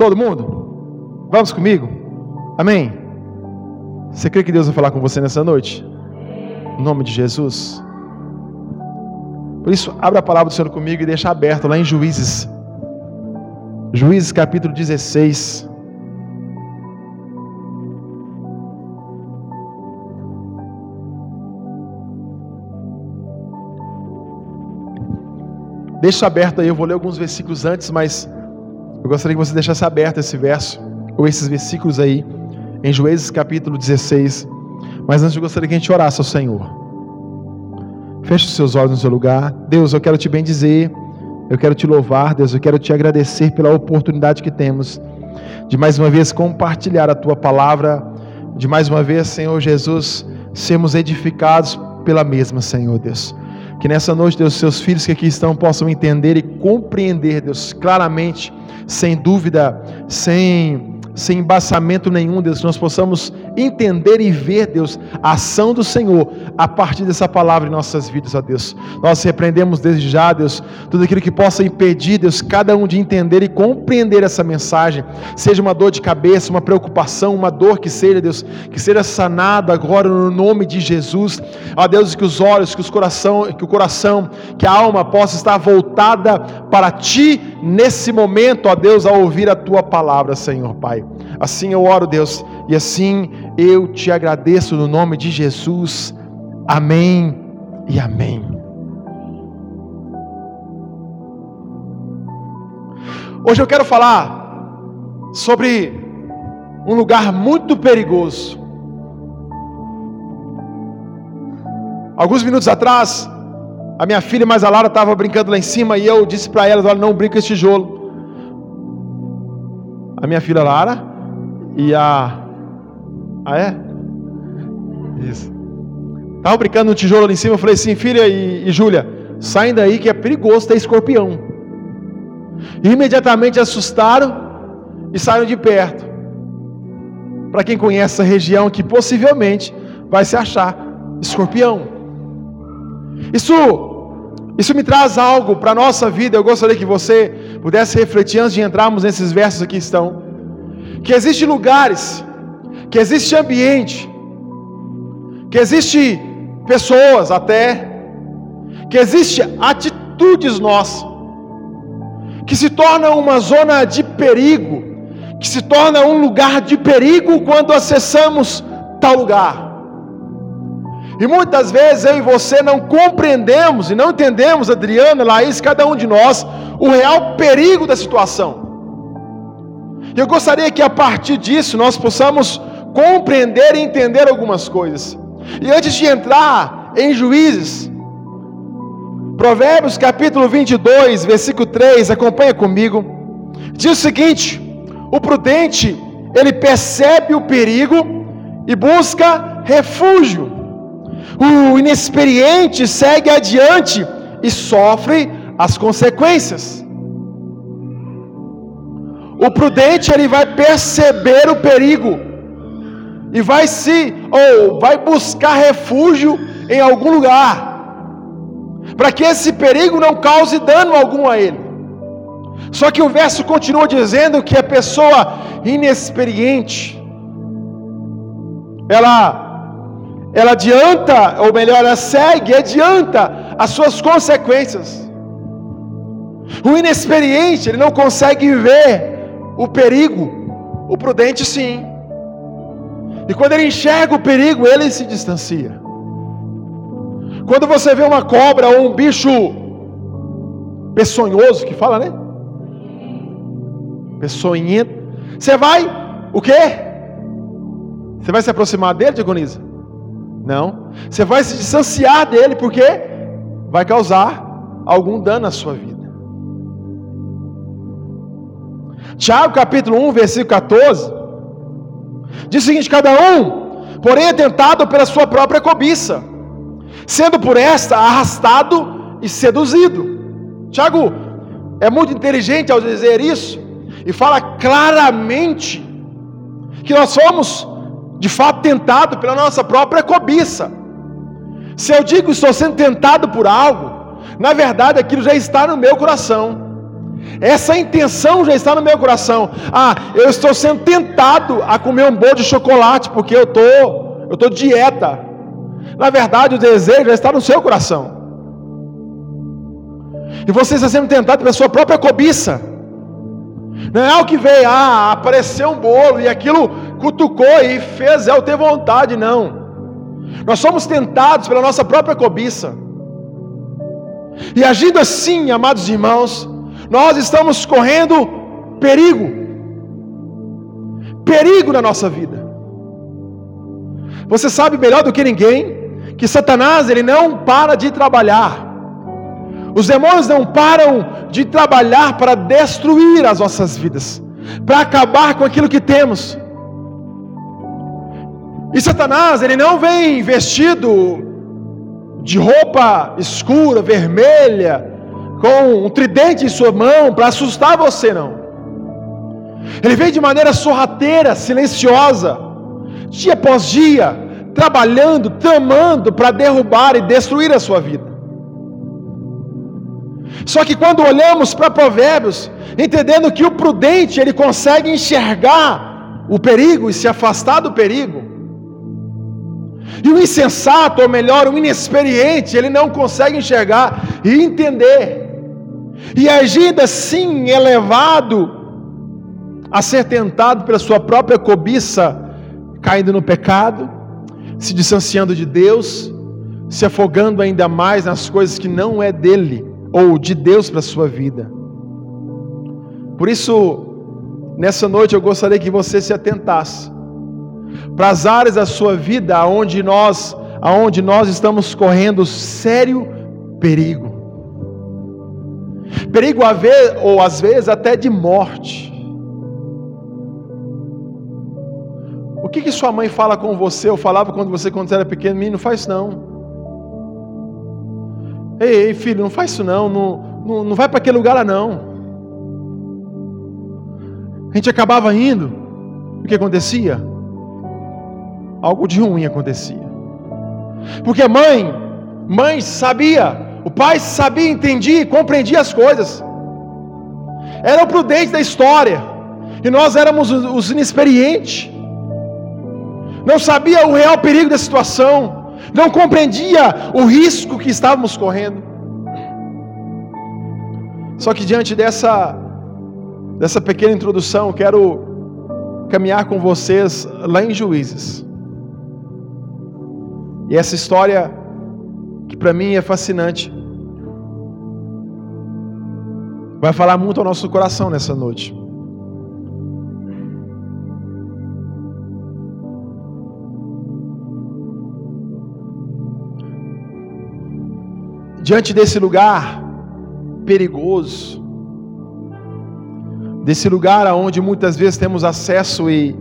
Todo mundo? Vamos comigo? Amém? Você crê que Deus vai falar com você nessa noite? Em nome de Jesus. Por isso, abra a palavra do Senhor comigo e deixa aberto lá em Juízes. Juízes capítulo 16. Deixa aberto aí, eu vou ler alguns versículos antes, mas eu gostaria que você deixasse aberto esse verso, ou esses versículos aí, em Juízes capítulo 16. Mas antes eu gostaria que a gente orasse ao Senhor. Feche os seus olhos no seu lugar. Deus, eu quero te bendizer, eu quero te louvar, Deus, eu quero te agradecer pela oportunidade que temos de mais uma vez compartilhar a tua palavra, de mais uma vez, Senhor Jesus, sermos edificados pela mesma, Senhor Deus. Que nessa noite, Deus, seus filhos que aqui estão possam entender e compreender, Deus, claramente, sem dúvida, sem sem embaçamento nenhum, Deus, que nós possamos entender e ver, Deus, a ação do Senhor a partir dessa palavra em nossas vidas, ó Deus. Nós repreendemos desde já, Deus, tudo aquilo que possa impedir, Deus, cada um de entender e compreender essa mensagem, seja uma dor de cabeça, uma preocupação, uma dor que seja, Deus, que seja sanado agora no nome de Jesus. Ó Deus, que os olhos, que os coração, que o coração, que a alma possa estar voltada para ti nesse momento, ó Deus, ao ouvir a tua palavra, Senhor Pai. Assim eu oro, Deus, e assim eu te agradeço no nome de Jesus. Amém e amém. Hoje eu quero falar sobre um lugar muito perigoso. Alguns minutos atrás, a minha filha mais a Lara estava brincando lá em cima e eu disse para elas: Olha, não brinca esse tijolo. A minha filha Lara e a. Ah, é? Isso. Tava brincando no tijolo ali em cima. Eu falei assim, filha e, e Júlia, saem daí que é perigoso ter escorpião. E imediatamente assustaram e saíram de perto. Para quem conhece essa região, que possivelmente vai se achar escorpião. Isso, isso me traz algo para a nossa vida. Eu gostaria que você pudesse refletir antes de entrarmos nesses versos aqui estão que existem lugares, que existe ambiente, que existe pessoas até, que existe atitudes nossas, que se torna uma zona de perigo, que se torna um lugar de perigo quando acessamos tal lugar. E muitas vezes eu e você não compreendemos e não entendemos, Adriana, Laís, cada um de nós, o real perigo da situação. Eu gostaria que a partir disso nós possamos compreender e entender algumas coisas. E antes de entrar em Juízes, Provérbios capítulo 22, versículo 3, acompanha comigo. Diz o seguinte: O prudente, ele percebe o perigo e busca refúgio. O inexperiente segue adiante e sofre as consequências. O prudente ele vai perceber o perigo e vai se ou vai buscar refúgio em algum lugar, para que esse perigo não cause dano algum a ele. Só que o verso continua dizendo que a pessoa inexperiente ela ela adianta, ou melhor, ela segue, adianta as suas consequências. O inexperiente, ele não consegue ver o perigo, o prudente sim. E quando ele enxerga o perigo, ele se distancia. Quando você vê uma cobra ou um bicho peçonhoso, que fala, né? Peçonhento. Você vai, o quê? Você vai se aproximar dele, Diagonisa? Não. Você vai se distanciar dele, porque vai causar algum dano à sua vida. Tiago capítulo 1, versículo 14, diz o seguinte: cada um, porém, é tentado pela sua própria cobiça, sendo por esta arrastado e seduzido. Tiago é muito inteligente ao dizer isso, e fala claramente que nós somos de fato tentados pela nossa própria cobiça. Se eu digo que estou sendo tentado por algo, na verdade aquilo já está no meu coração. Essa intenção já está no meu coração. Ah, eu estou sendo tentado a comer um bolo de chocolate porque eu tô, eu tô dieta. Na verdade, o desejo já está no seu coração. E você está sendo tentado pela sua própria cobiça. Não é algo que veio, ah, apareceu um bolo e aquilo cutucou e fez eu ter vontade, não. Nós somos tentados pela nossa própria cobiça. E agindo assim, amados irmãos, nós estamos correndo perigo. Perigo na nossa vida. Você sabe melhor do que ninguém que Satanás ele não para de trabalhar. Os demônios não param de trabalhar para destruir as nossas vidas, para acabar com aquilo que temos. E Satanás, ele não vem vestido de roupa escura, vermelha, com um tridente em sua mão para assustar você, não. Ele vem de maneira sorrateira, silenciosa, dia após dia, trabalhando, tramando para derrubar e destruir a sua vida. Só que quando olhamos para Provérbios, entendendo que o prudente ele consegue enxergar o perigo e se afastar do perigo, e o insensato, ou melhor, o inexperiente, ele não consegue enxergar e entender. E agindo assim, elevado a ser tentado pela sua própria cobiça, caindo no pecado, se distanciando de Deus, se afogando ainda mais nas coisas que não é dele ou de Deus para a sua vida. Por isso, nessa noite eu gostaria que você se atentasse para as áreas da sua vida aonde nós, aonde nós estamos correndo sério perigo. Perigo a ver, ou às vezes até de morte. O que, que sua mãe fala com você, ou falava quando você quando era pequeno? Menino, não faz isso não. Ei, ei, filho, não faz isso não. Não, não, não vai para aquele lugar lá não. A gente acabava indo. O que acontecia? Algo de ruim acontecia. Porque a mãe, mãe sabia, o pai sabia, entendia, compreendia as coisas. Era o prudente da história. E nós éramos os inexperientes. Não sabia o real perigo da situação. Não compreendia o risco que estávamos correndo. Só que diante dessa dessa pequena introdução, quero caminhar com vocês lá em Juízes. E essa história, que para mim é fascinante, vai falar muito ao nosso coração nessa noite. Diante desse lugar perigoso, desse lugar aonde muitas vezes temos acesso e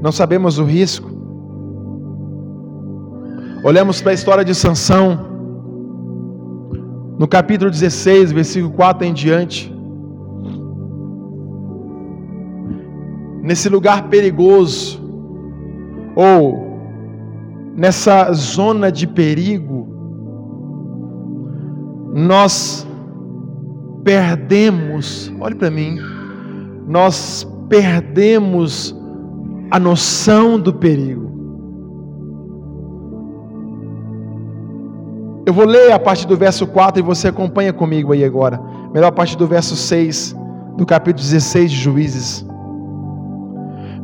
não sabemos o risco, Olhamos para a história de Sansão, no capítulo 16, versículo 4 em diante. Nesse lugar perigoso, ou nessa zona de perigo, nós perdemos, olhe para mim, nós perdemos a noção do perigo. Eu vou ler a partir do verso 4 e você acompanha comigo aí agora. Melhor a partir do verso 6 do capítulo 16 de Juízes.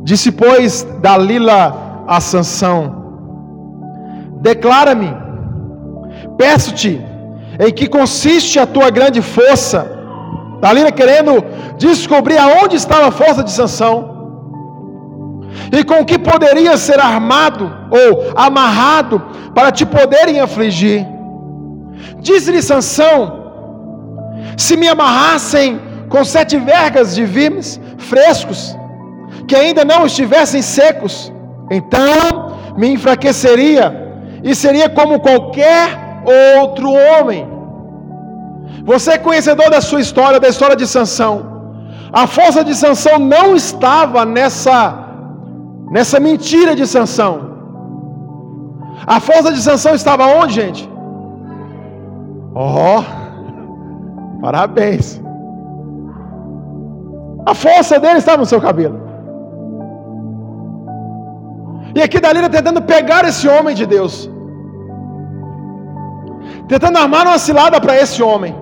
Disse, pois, Dalila a Sansão: Declara-me, peço-te, em que consiste a tua grande força. Dalila querendo descobrir aonde estava a força de Sansão. E com que poderia ser armado ou amarrado para te poderem afligir. Diz-lhe Sansão: Se me amarrassem com sete vergas de vimes frescos, que ainda não estivessem secos, então me enfraqueceria e seria como qualquer outro homem. Você é conhecedor da sua história, da história de Sansão. A força de Sansão não estava nessa nessa mentira de Sansão. A força de Sansão estava onde, gente? Ó, oh, parabéns. A força dele estava no seu cabelo. E aqui Dalila tentando pegar esse homem de Deus. Tentando armar uma cilada para esse homem.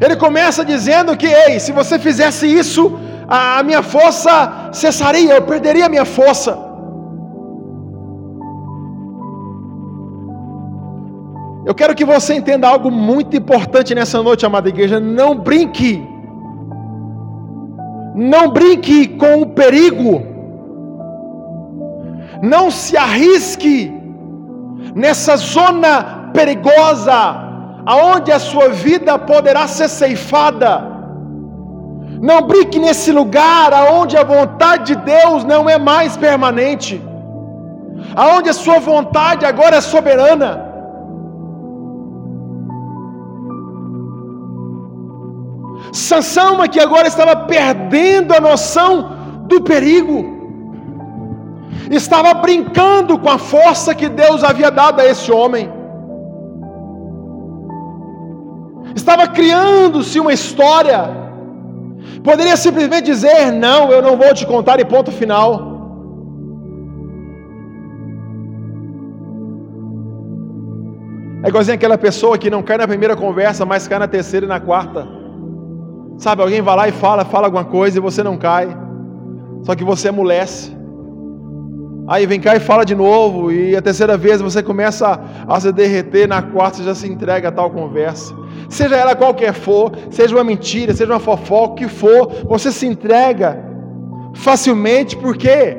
Ele começa dizendo que, ei, se você fizesse isso, a minha força cessaria, eu perderia a minha força. Eu quero que você entenda algo muito importante nessa noite, amada igreja. Não brinque. Não brinque com o perigo. Não se arrisque nessa zona perigosa, aonde a sua vida poderá ser ceifada. Não brinque nesse lugar aonde a vontade de Deus não é mais permanente, aonde a sua vontade agora é soberana. Sansão que agora estava perdendo a noção do perigo. Estava brincando com a força que Deus havia dado a esse homem. Estava criando-se uma história. Poderia simplesmente dizer: Não, eu não vou te contar, e ponto final. É igualzinho aquela pessoa que não cai na primeira conversa, mas cai na terceira e na quarta. Sabe, alguém vai lá e fala, fala alguma coisa e você não cai. Só que você amolece. Aí vem cá e fala de novo, e a terceira vez você começa a se derreter, na quarta você já se entrega a tal conversa. Seja ela qualquer for, seja uma mentira, seja uma fofoca, o que for, você se entrega facilmente, porque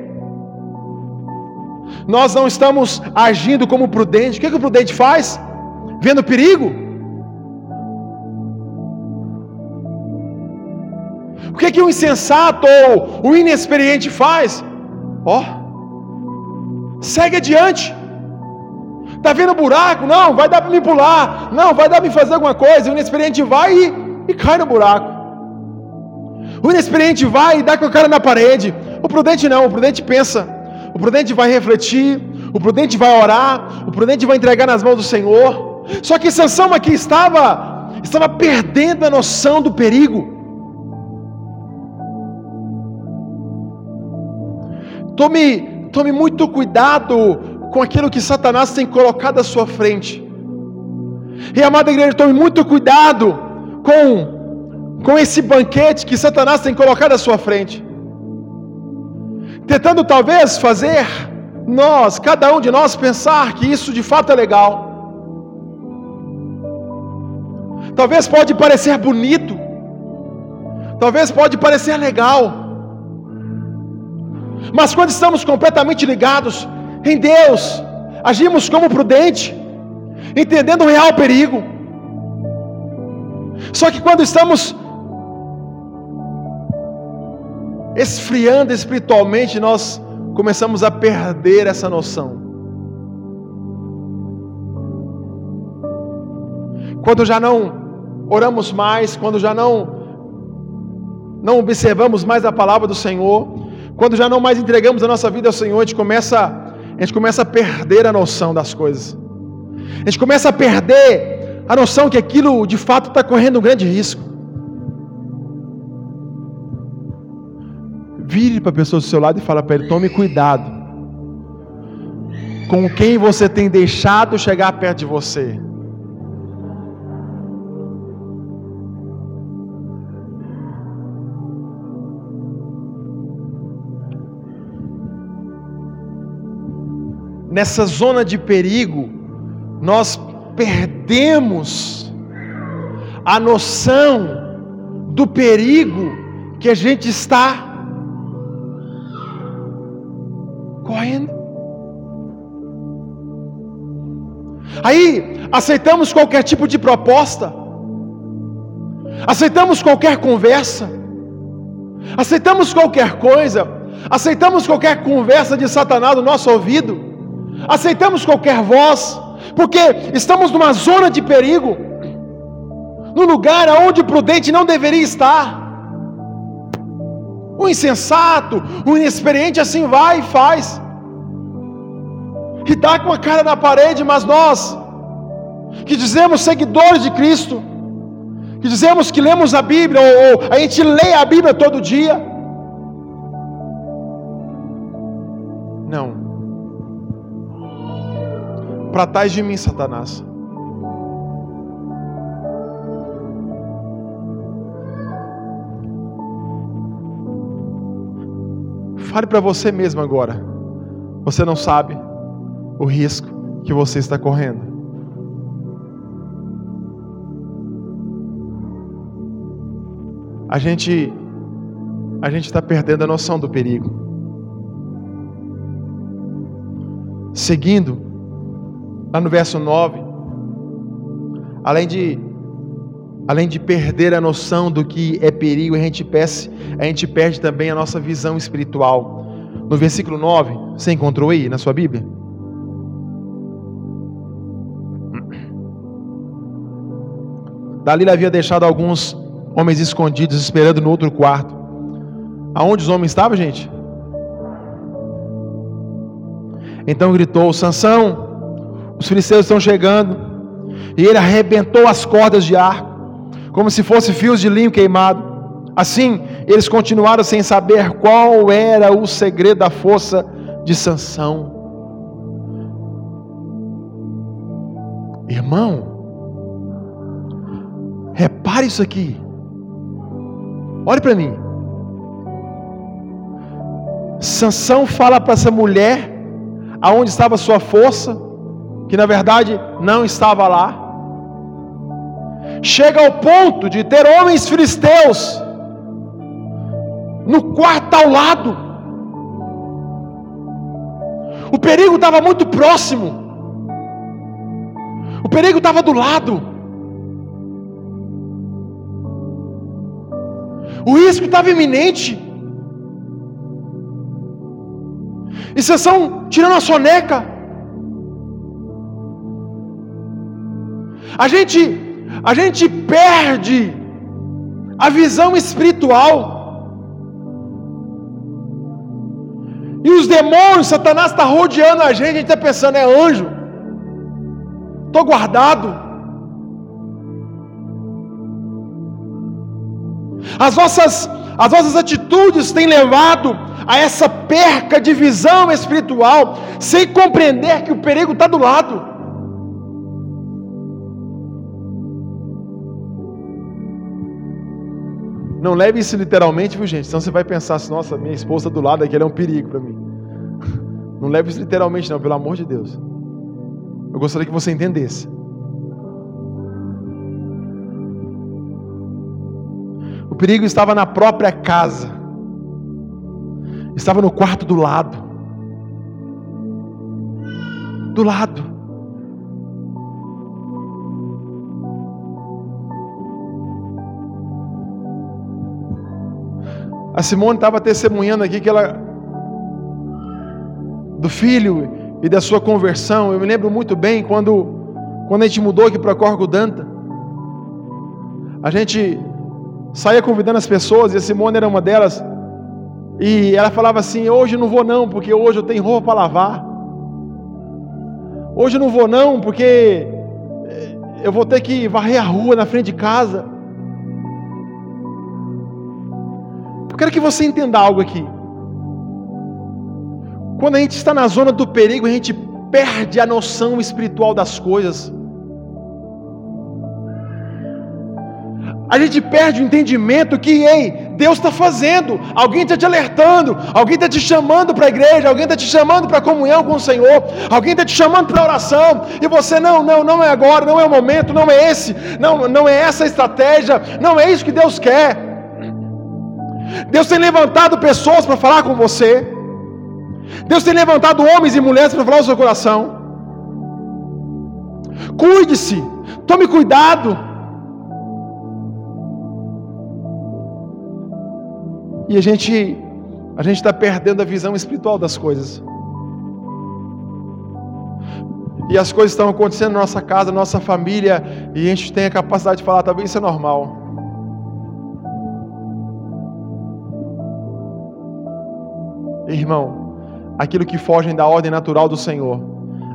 nós não estamos agindo como prudente. O que, que o prudente faz? Vendo perigo? O que, que o insensato ou o inexperiente faz? Ó, oh, segue adiante. Está vendo buraco? Não, vai dar para me pular. Não, vai dar para me fazer alguma coisa. O inexperiente vai e, e cai no buraco. O inexperiente vai e dá com a cara na parede. O prudente não, o prudente pensa. O prudente vai refletir. O prudente vai orar. O prudente vai entregar nas mãos do Senhor. Só que Sansão aqui estava, estava perdendo a noção do perigo. Tome, tome muito cuidado com aquilo que Satanás tem colocado à sua frente. E amada igreja, tome muito cuidado com, com esse banquete que Satanás tem colocado à sua frente. Tentando talvez fazer nós, cada um de nós, pensar que isso de fato é legal. Talvez pode parecer bonito. Talvez pode parecer legal. Mas quando estamos completamente ligados em Deus, agimos como prudente, entendendo o real perigo. Só que quando estamos esfriando espiritualmente, nós começamos a perder essa noção. Quando já não oramos mais, quando já não não observamos mais a palavra do Senhor, quando já não mais entregamos a nossa vida ao Senhor, a gente começa, a gente começa a perder a noção das coisas. A gente começa a perder a noção que aquilo de fato está correndo um grande risco. Vire para a pessoa do seu lado e fala para ele: tome cuidado com quem você tem deixado chegar perto de você. Nessa zona de perigo, nós perdemos a noção do perigo que a gente está correndo. Aí aceitamos qualquer tipo de proposta, aceitamos qualquer conversa, aceitamos qualquer coisa, aceitamos qualquer conversa de Satanás no nosso ouvido, aceitamos qualquer voz, porque estamos numa zona de perigo, num lugar onde o prudente não deveria estar. O insensato, o inexperiente assim vai e faz, e está com a cara na parede, mas nós, que dizemos seguidores de Cristo, que dizemos que lemos a Bíblia, ou, ou a gente lê a Bíblia todo dia. Para trás de mim, Satanás. Fale para você mesmo agora. Você não sabe o risco que você está correndo. A gente a gente está perdendo a noção do perigo. Seguindo, lá no verso 9, além de além de perder a noção do que é perigo, a gente, perde, a gente perde também a nossa visão espiritual. No versículo 9, você encontrou aí na sua Bíblia? Dalila havia deixado alguns homens escondidos esperando no outro quarto. Aonde os homens estavam, gente? Então gritou: Sansão, os filisteus estão chegando. E ele arrebentou as cordas de arco como se fosse fios de linho queimado. Assim, eles continuaram sem saber qual era o segredo da força de Sansão. Irmão, repare isso aqui. Olhe para mim. Sansão fala para essa mulher aonde estava sua força, que na verdade não estava lá chega ao ponto de ter homens filisteus no quarto ao lado. O perigo estava muito próximo. O perigo estava do lado. O risco estava iminente. E vocês estão tirando a soneca. A gente a gente perde a visão espiritual. E os demônios, Satanás está rodeando a gente, a gente está pensando, é anjo, estou guardado. As nossas, as nossas atitudes têm levado a essa perca de visão espiritual, sem compreender que o perigo está do lado. Não leve isso literalmente, viu gente? Senão você vai pensar assim, nossa, minha esposa do lado aqui é um perigo para mim. Não leve isso literalmente não, pelo amor de Deus. Eu gostaria que você entendesse. O perigo estava na própria casa. Estava no quarto do lado. Do lado. A Simone estava testemunhando aqui que ela do filho e da sua conversão. Eu me lembro muito bem quando quando a gente mudou aqui para Corgo Danta. A gente saía convidando as pessoas e a Simone era uma delas. E ela falava assim: "Hoje não vou não, porque hoje eu tenho roupa para lavar. Hoje não vou não, porque eu vou ter que varrer a rua na frente de casa." Eu quero que você entenda algo aqui. Quando a gente está na zona do perigo, a gente perde a noção espiritual das coisas. A gente perde o entendimento que, ei, Deus está fazendo, alguém está te alertando, alguém está te chamando para a igreja, alguém está te chamando para a comunhão com o Senhor, alguém está te chamando para a oração, e você, não, não, não é agora, não é o momento, não é esse, não, não é essa a estratégia, não é isso que Deus quer. Deus tem levantado pessoas para falar com você. Deus tem levantado homens e mulheres para falar no seu coração. Cuide-se, tome cuidado. E a gente, a gente está perdendo a visão espiritual das coisas. E as coisas estão acontecendo na nossa casa, na nossa família, e a gente tem a capacidade de falar, talvez isso é normal. Irmão, aquilo que foge da ordem natural do Senhor,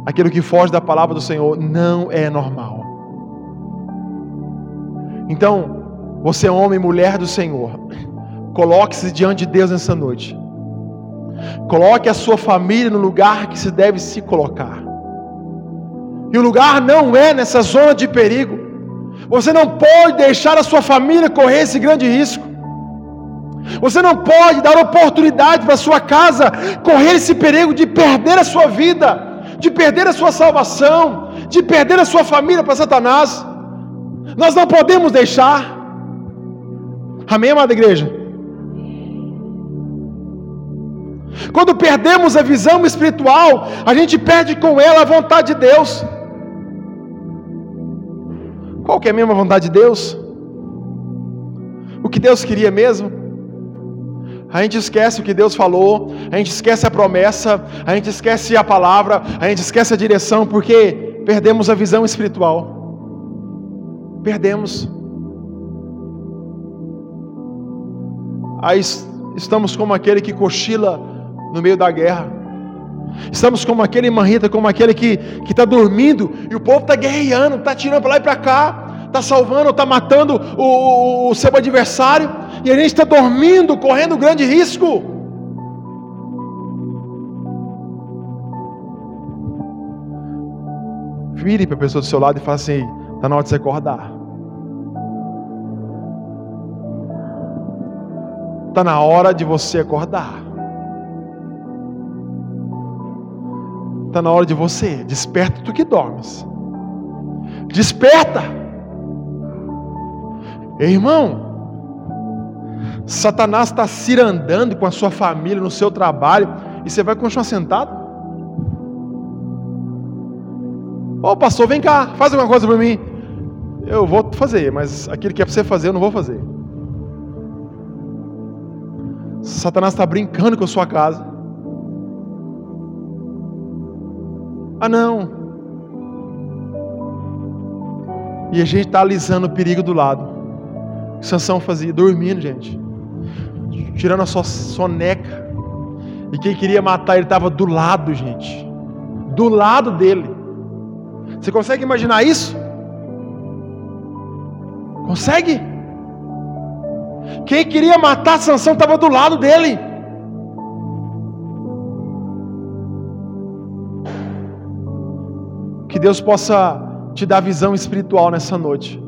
aquilo que foge da palavra do Senhor, não é normal. Então, Você é homem e mulher do Senhor. Coloque-se diante de Deus nessa noite. Coloque a sua família no lugar que se deve se colocar. E o lugar não é nessa zona de perigo. Você não pode deixar a sua família correr esse grande risco. Você não pode dar oportunidade para sua casa correr esse perigo de perder a sua vida, de perder a sua salvação, de perder a sua família para Satanás. Nós não podemos deixar. Amém, amada igreja? Quando perdemos a visão espiritual, a gente perde com ela a vontade de Deus. Qual que é a mesma vontade de Deus? O que Deus queria mesmo? A gente esquece o que Deus falou, a gente esquece a promessa, a gente esquece a palavra, a gente esquece a direção, porque perdemos a visão espiritual. Perdemos. Aí estamos como aquele que cochila no meio da guerra. Estamos como aquele manrita, como aquele que está dormindo e o povo está guerreando, está tirando para lá e para cá, está salvando, está matando o, o, o seu adversário, e a gente está dormindo, correndo grande risco. Vire para a pessoa do seu lado e fale assim: está na hora de você acordar. Está na hora de você acordar. Está na hora de você. Desperta tu que dormes. Desperta. Irmão, Satanás está cirandando com a sua família, no seu trabalho, e você vai continuar sentado? Ô oh, pastor, vem cá, faz alguma coisa para mim. Eu vou fazer, mas aquilo que é para você fazer, eu não vou fazer. Satanás está brincando com a sua casa. Ah, não. E a gente está alisando o perigo do lado. Sansão fazia, dormindo, gente. Tirando a sua soneca. E quem queria matar ele estava do lado, gente. Do lado dele. Você consegue imaginar isso? Consegue? Quem queria matar Sansão estava do lado dele. Que Deus possa te dar visão espiritual nessa noite.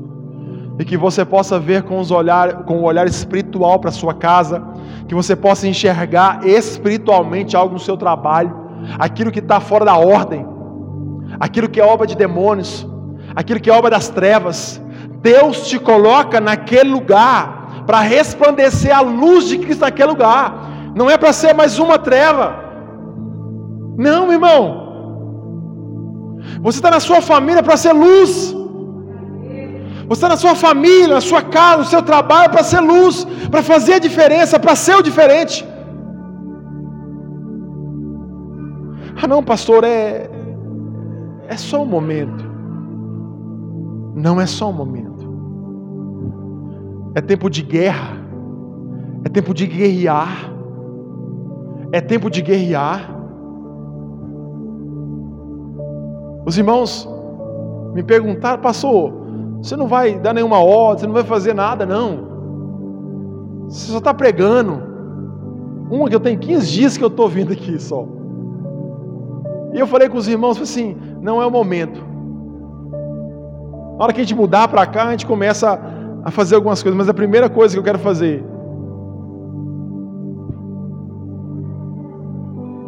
E que você possa ver com, os olhar, com o olhar espiritual para sua casa. Que você possa enxergar espiritualmente algo no seu trabalho. Aquilo que está fora da ordem. Aquilo que é obra de demônios. Aquilo que é obra das trevas. Deus te coloca naquele lugar para resplandecer a luz de Cristo naquele lugar. Não é para ser mais uma treva. Não, irmão. Você está na sua família para ser luz. Você está na sua família, na sua casa, no seu trabalho para ser luz, para fazer a diferença, para ser o diferente. Ah, não, pastor, é é só um momento. Não é só um momento. É tempo de guerra. É tempo de guerrear. É tempo de guerrear. Os irmãos me perguntaram, pastor, você não vai dar nenhuma ordem, você não vai fazer nada, não. Você só está pregando. Uma que eu tenho 15 dias que eu estou vindo aqui só. E eu falei com os irmãos, assim, não é o momento. Na hora que a gente mudar para cá, a gente começa a fazer algumas coisas, mas a primeira coisa que eu quero fazer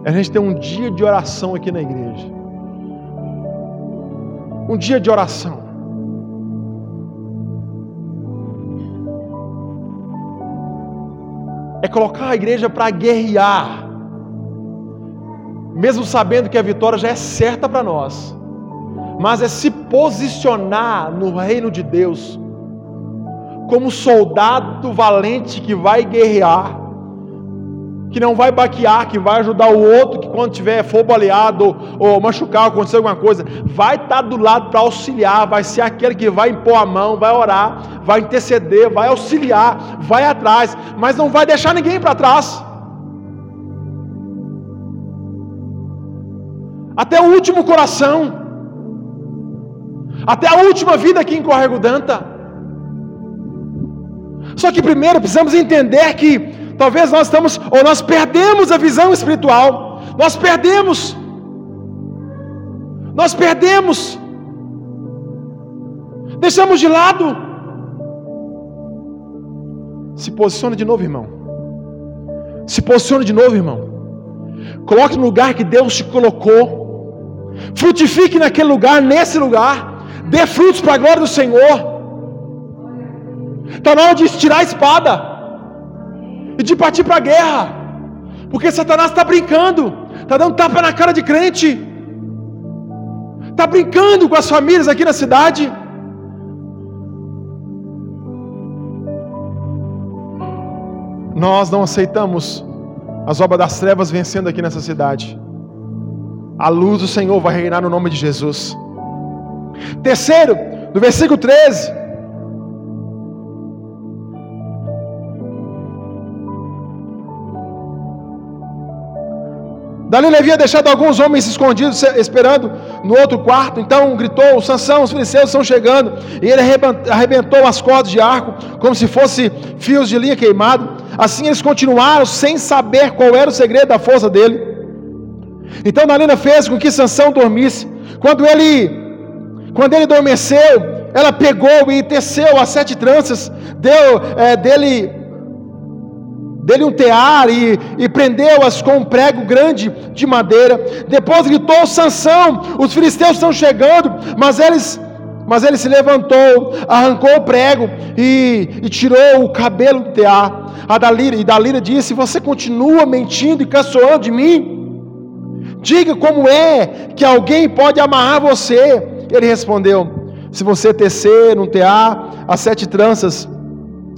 é a gente ter um dia de oração aqui na igreja. Um dia de oração. É colocar a igreja para guerrear, mesmo sabendo que a vitória já é certa para nós, mas é se posicionar no reino de Deus como soldado valente que vai guerrear, que não vai baquear, que vai ajudar o outro, que quando tiver for baleado ou machucar, acontecer alguma coisa, vai estar do lado para auxiliar, vai ser aquele que vai impor a mão, vai orar, vai interceder, vai auxiliar, vai atrás, mas não vai deixar ninguém para trás. Até o último coração, até a última vida aqui em Corrego Danta. Só que primeiro precisamos entender que talvez nós estamos, ou nós perdemos a visão espiritual, nós perdemos, nós perdemos, deixamos de lado. Se posicione de novo, irmão. Se posicione de novo, irmão. Coloque no lugar que Deus te colocou. Frutifique naquele lugar, nesse lugar. Dê frutos para a glória do Senhor. Está na hora de estirar a espada e de partir para a guerra, porque Satanás está brincando, está dando tapa na cara de crente, está brincando com as famílias aqui na cidade. Nós não aceitamos as obras das trevas vencendo aqui nessa cidade. A luz do Senhor vai reinar no nome de Jesus. Terceiro, no versículo 13. Dalila havia deixado alguns homens escondidos, esperando no outro quarto. Então gritou: Sansão, os filisteus estão chegando. E ele arrebentou as cordas de arco, como se fosse fios de linha queimado. Assim eles continuaram, sem saber qual era o segredo da força dele. Então Dalila fez com que Sansão dormisse. Quando ele quando ele adormeceu, ela pegou e teceu as sete tranças, deu é, dele, dele um tear e, e prendeu-as com um prego grande de madeira. Depois gritou Sansão, os filisteus estão chegando, mas eles mas ele se levantou, arrancou o prego e, e tirou o cabelo do tear. A Dalira, e Dalira disse: Você continua mentindo e caçoando de mim? Diga como é que alguém pode amarrar você ele respondeu: Se você tecer um tear, as sete tranças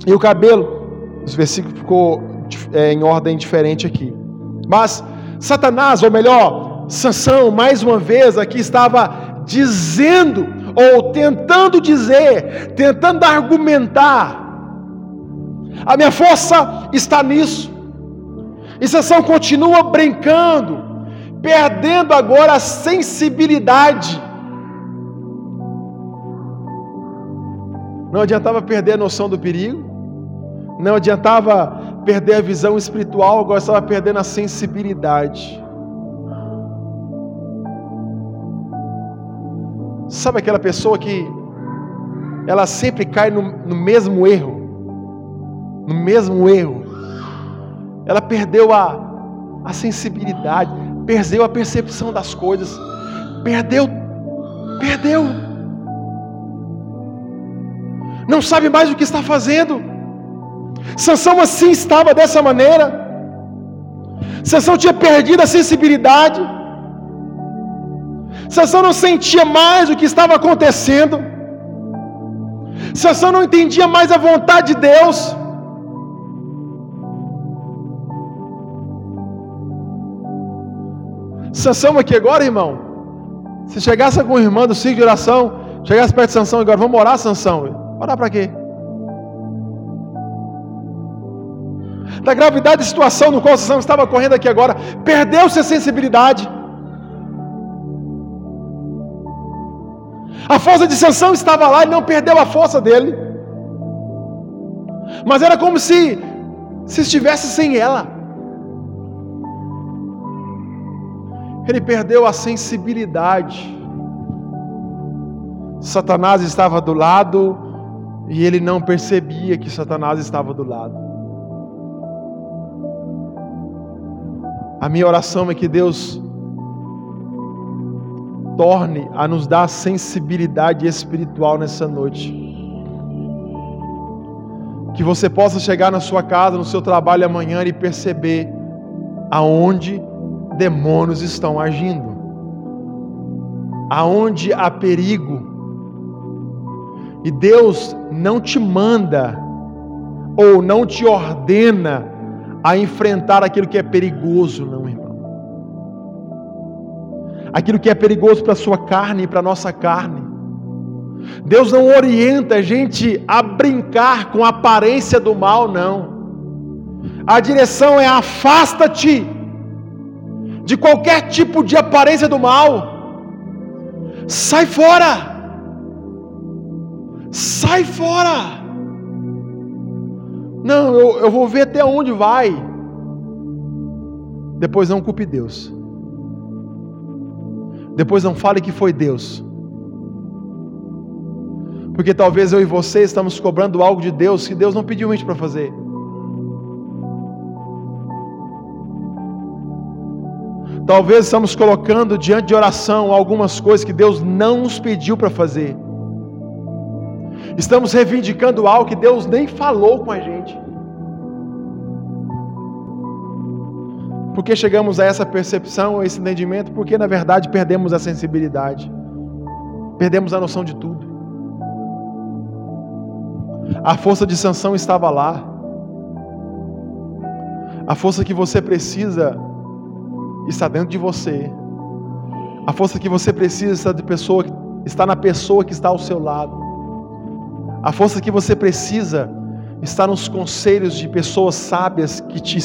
e o cabelo. Os versículos ficou é, em ordem diferente aqui. Mas Satanás, ou melhor, Sansão, mais uma vez aqui estava dizendo, ou tentando dizer, tentando argumentar. A minha força está nisso. E Sansão continua brincando, perdendo agora a sensibilidade Não adiantava perder a noção do perigo, não adiantava perder a visão espiritual, agora estava perdendo a sensibilidade. Sabe aquela pessoa que ela sempre cai no, no mesmo erro? No mesmo erro. Ela perdeu a, a sensibilidade, perdeu a percepção das coisas, perdeu, perdeu não sabe mais o que está fazendo. Sansão assim estava dessa maneira. Sansão tinha perdido a sensibilidade. Sansão não sentia mais o que estava acontecendo. Sansão não entendia mais a vontade de Deus. Sansão aqui agora, irmão. Se chegasse com o irmão do ciclo de oração, chegasse perto de Sansão agora, vamos orar, Sansão. Orar para quê? Da gravidade da situação no qual Sansão estava correndo aqui agora, perdeu-se a sensibilidade. A força de Sansão estava lá e não perdeu a força dele. Mas era como se se estivesse sem ela. Ele perdeu a sensibilidade. Satanás estava do lado e ele não percebia que Satanás estava do lado. A minha oração é que Deus torne a nos dar sensibilidade espiritual nessa noite. Que você possa chegar na sua casa, no seu trabalho amanhã e perceber aonde demônios estão agindo. Aonde há perigo e Deus não te manda ou não te ordena a enfrentar aquilo que é perigoso, não, irmão. Aquilo que é perigoso para a sua carne e para a nossa carne. Deus não orienta a gente a brincar com a aparência do mal, não. A direção é afasta-te de qualquer tipo de aparência do mal. Sai fora. Sai fora! Não, eu, eu vou ver até onde vai. Depois não culpe Deus. Depois não fale que foi Deus. Porque talvez eu e você estamos cobrando algo de Deus que Deus não pediu a gente para fazer. Talvez estamos colocando diante de oração algumas coisas que Deus não nos pediu para fazer. Estamos reivindicando algo que Deus nem falou com a gente. Por que chegamos a essa percepção, a esse entendimento? Porque na verdade perdemos a sensibilidade, perdemos a noção de tudo. A força de sanção estava lá. A força que você precisa está dentro de você. A força que você precisa está, de pessoa, está na pessoa que está ao seu lado. A força que você precisa está nos conselhos de pessoas sábias que, te,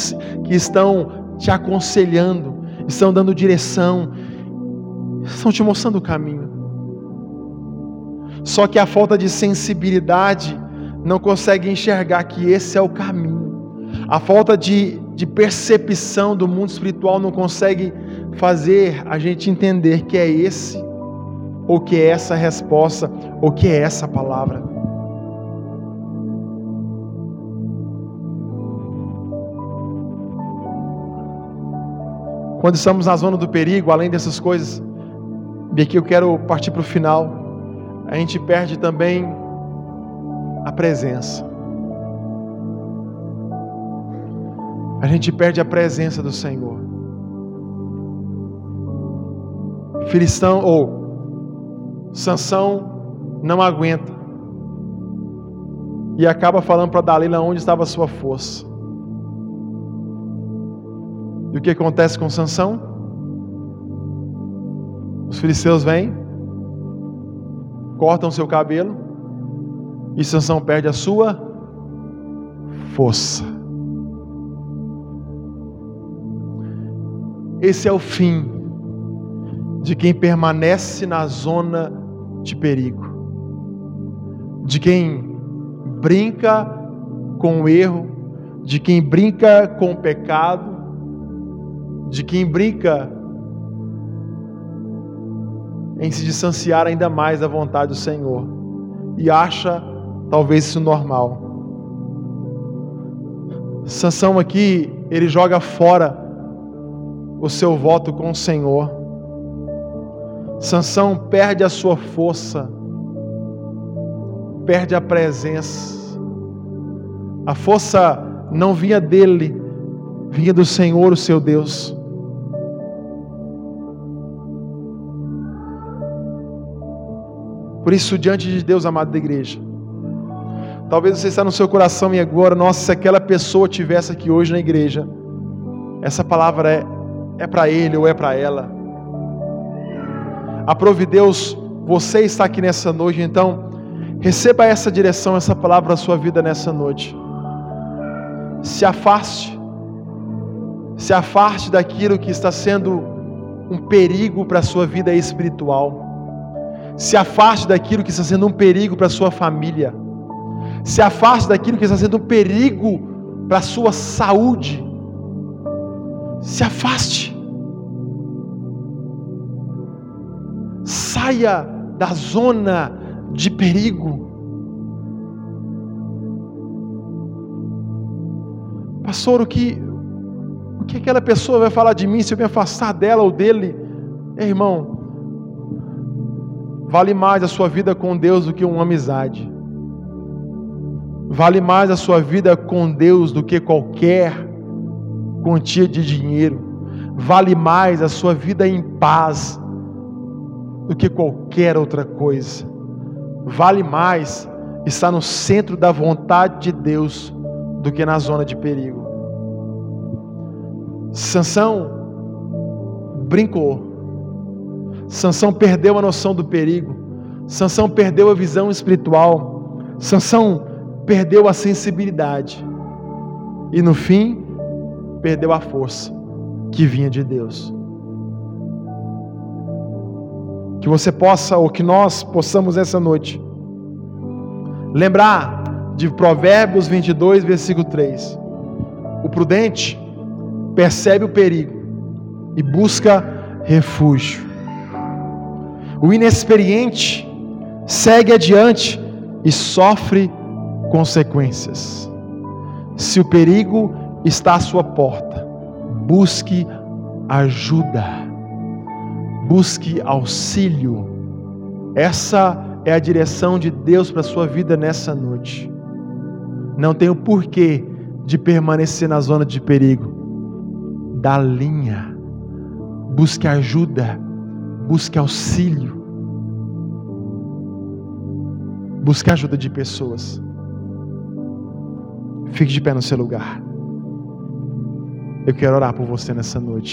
que estão te aconselhando, estão dando direção, estão te mostrando o caminho. Só que a falta de sensibilidade não consegue enxergar que esse é o caminho. A falta de, de percepção do mundo espiritual não consegue fazer a gente entender que é esse, ou que é essa resposta, ou que é essa palavra. Quando estamos na zona do perigo, além dessas coisas, e aqui eu quero partir para o final, a gente perde também a presença. A gente perde a presença do Senhor. Filistão ou Sansão não aguenta e acaba falando para Dalila onde estava a sua força. E o que acontece com Sansão? Os filisteus vêm, cortam seu cabelo e Sansão perde a sua força. Esse é o fim de quem permanece na zona de perigo, de quem brinca com o erro, de quem brinca com o pecado, de quem brinca em se distanciar ainda mais da vontade do Senhor e acha talvez isso normal. Sansão aqui, ele joga fora o seu voto com o Senhor. Sansão perde a sua força, perde a presença. A força não vinha dele, vinha do Senhor, o seu Deus. Por isso, diante de Deus, amado da igreja, talvez você está no seu coração e agora, nossa, se aquela pessoa tivesse aqui hoje na igreja, essa palavra é, é para ele ou é para ela. Aprove Deus, você está aqui nessa noite, então receba essa direção, essa palavra na sua vida nessa noite. Se afaste, se afaste daquilo que está sendo um perigo para a sua vida espiritual. Se afaste daquilo que está sendo um perigo para a sua família. Se afaste daquilo que está sendo um perigo para a sua saúde. Se afaste. Saia da zona de perigo. Pastor, o que, o que aquela pessoa vai falar de mim se eu me afastar dela ou dele? irmão, Vale mais a sua vida com Deus do que uma amizade. Vale mais a sua vida com Deus do que qualquer quantia de dinheiro. Vale mais a sua vida em paz do que qualquer outra coisa. Vale mais estar no centro da vontade de Deus do que na zona de perigo. Sansão brincou Sansão perdeu a noção do perigo. Sansão perdeu a visão espiritual. Sansão perdeu a sensibilidade. E no fim, perdeu a força que vinha de Deus. Que você possa, ou que nós possamos essa noite, lembrar de Provérbios 22, versículo 3. O prudente percebe o perigo e busca refúgio. O inexperiente segue adiante e sofre consequências. Se o perigo está à sua porta, busque ajuda, busque auxílio. Essa é a direção de Deus para a sua vida nessa noite. Não tem o porquê de permanecer na zona de perigo. Da linha. Busque ajuda, busque auxílio. Busque ajuda de pessoas. Fique de pé no seu lugar. Eu quero orar por você nessa noite.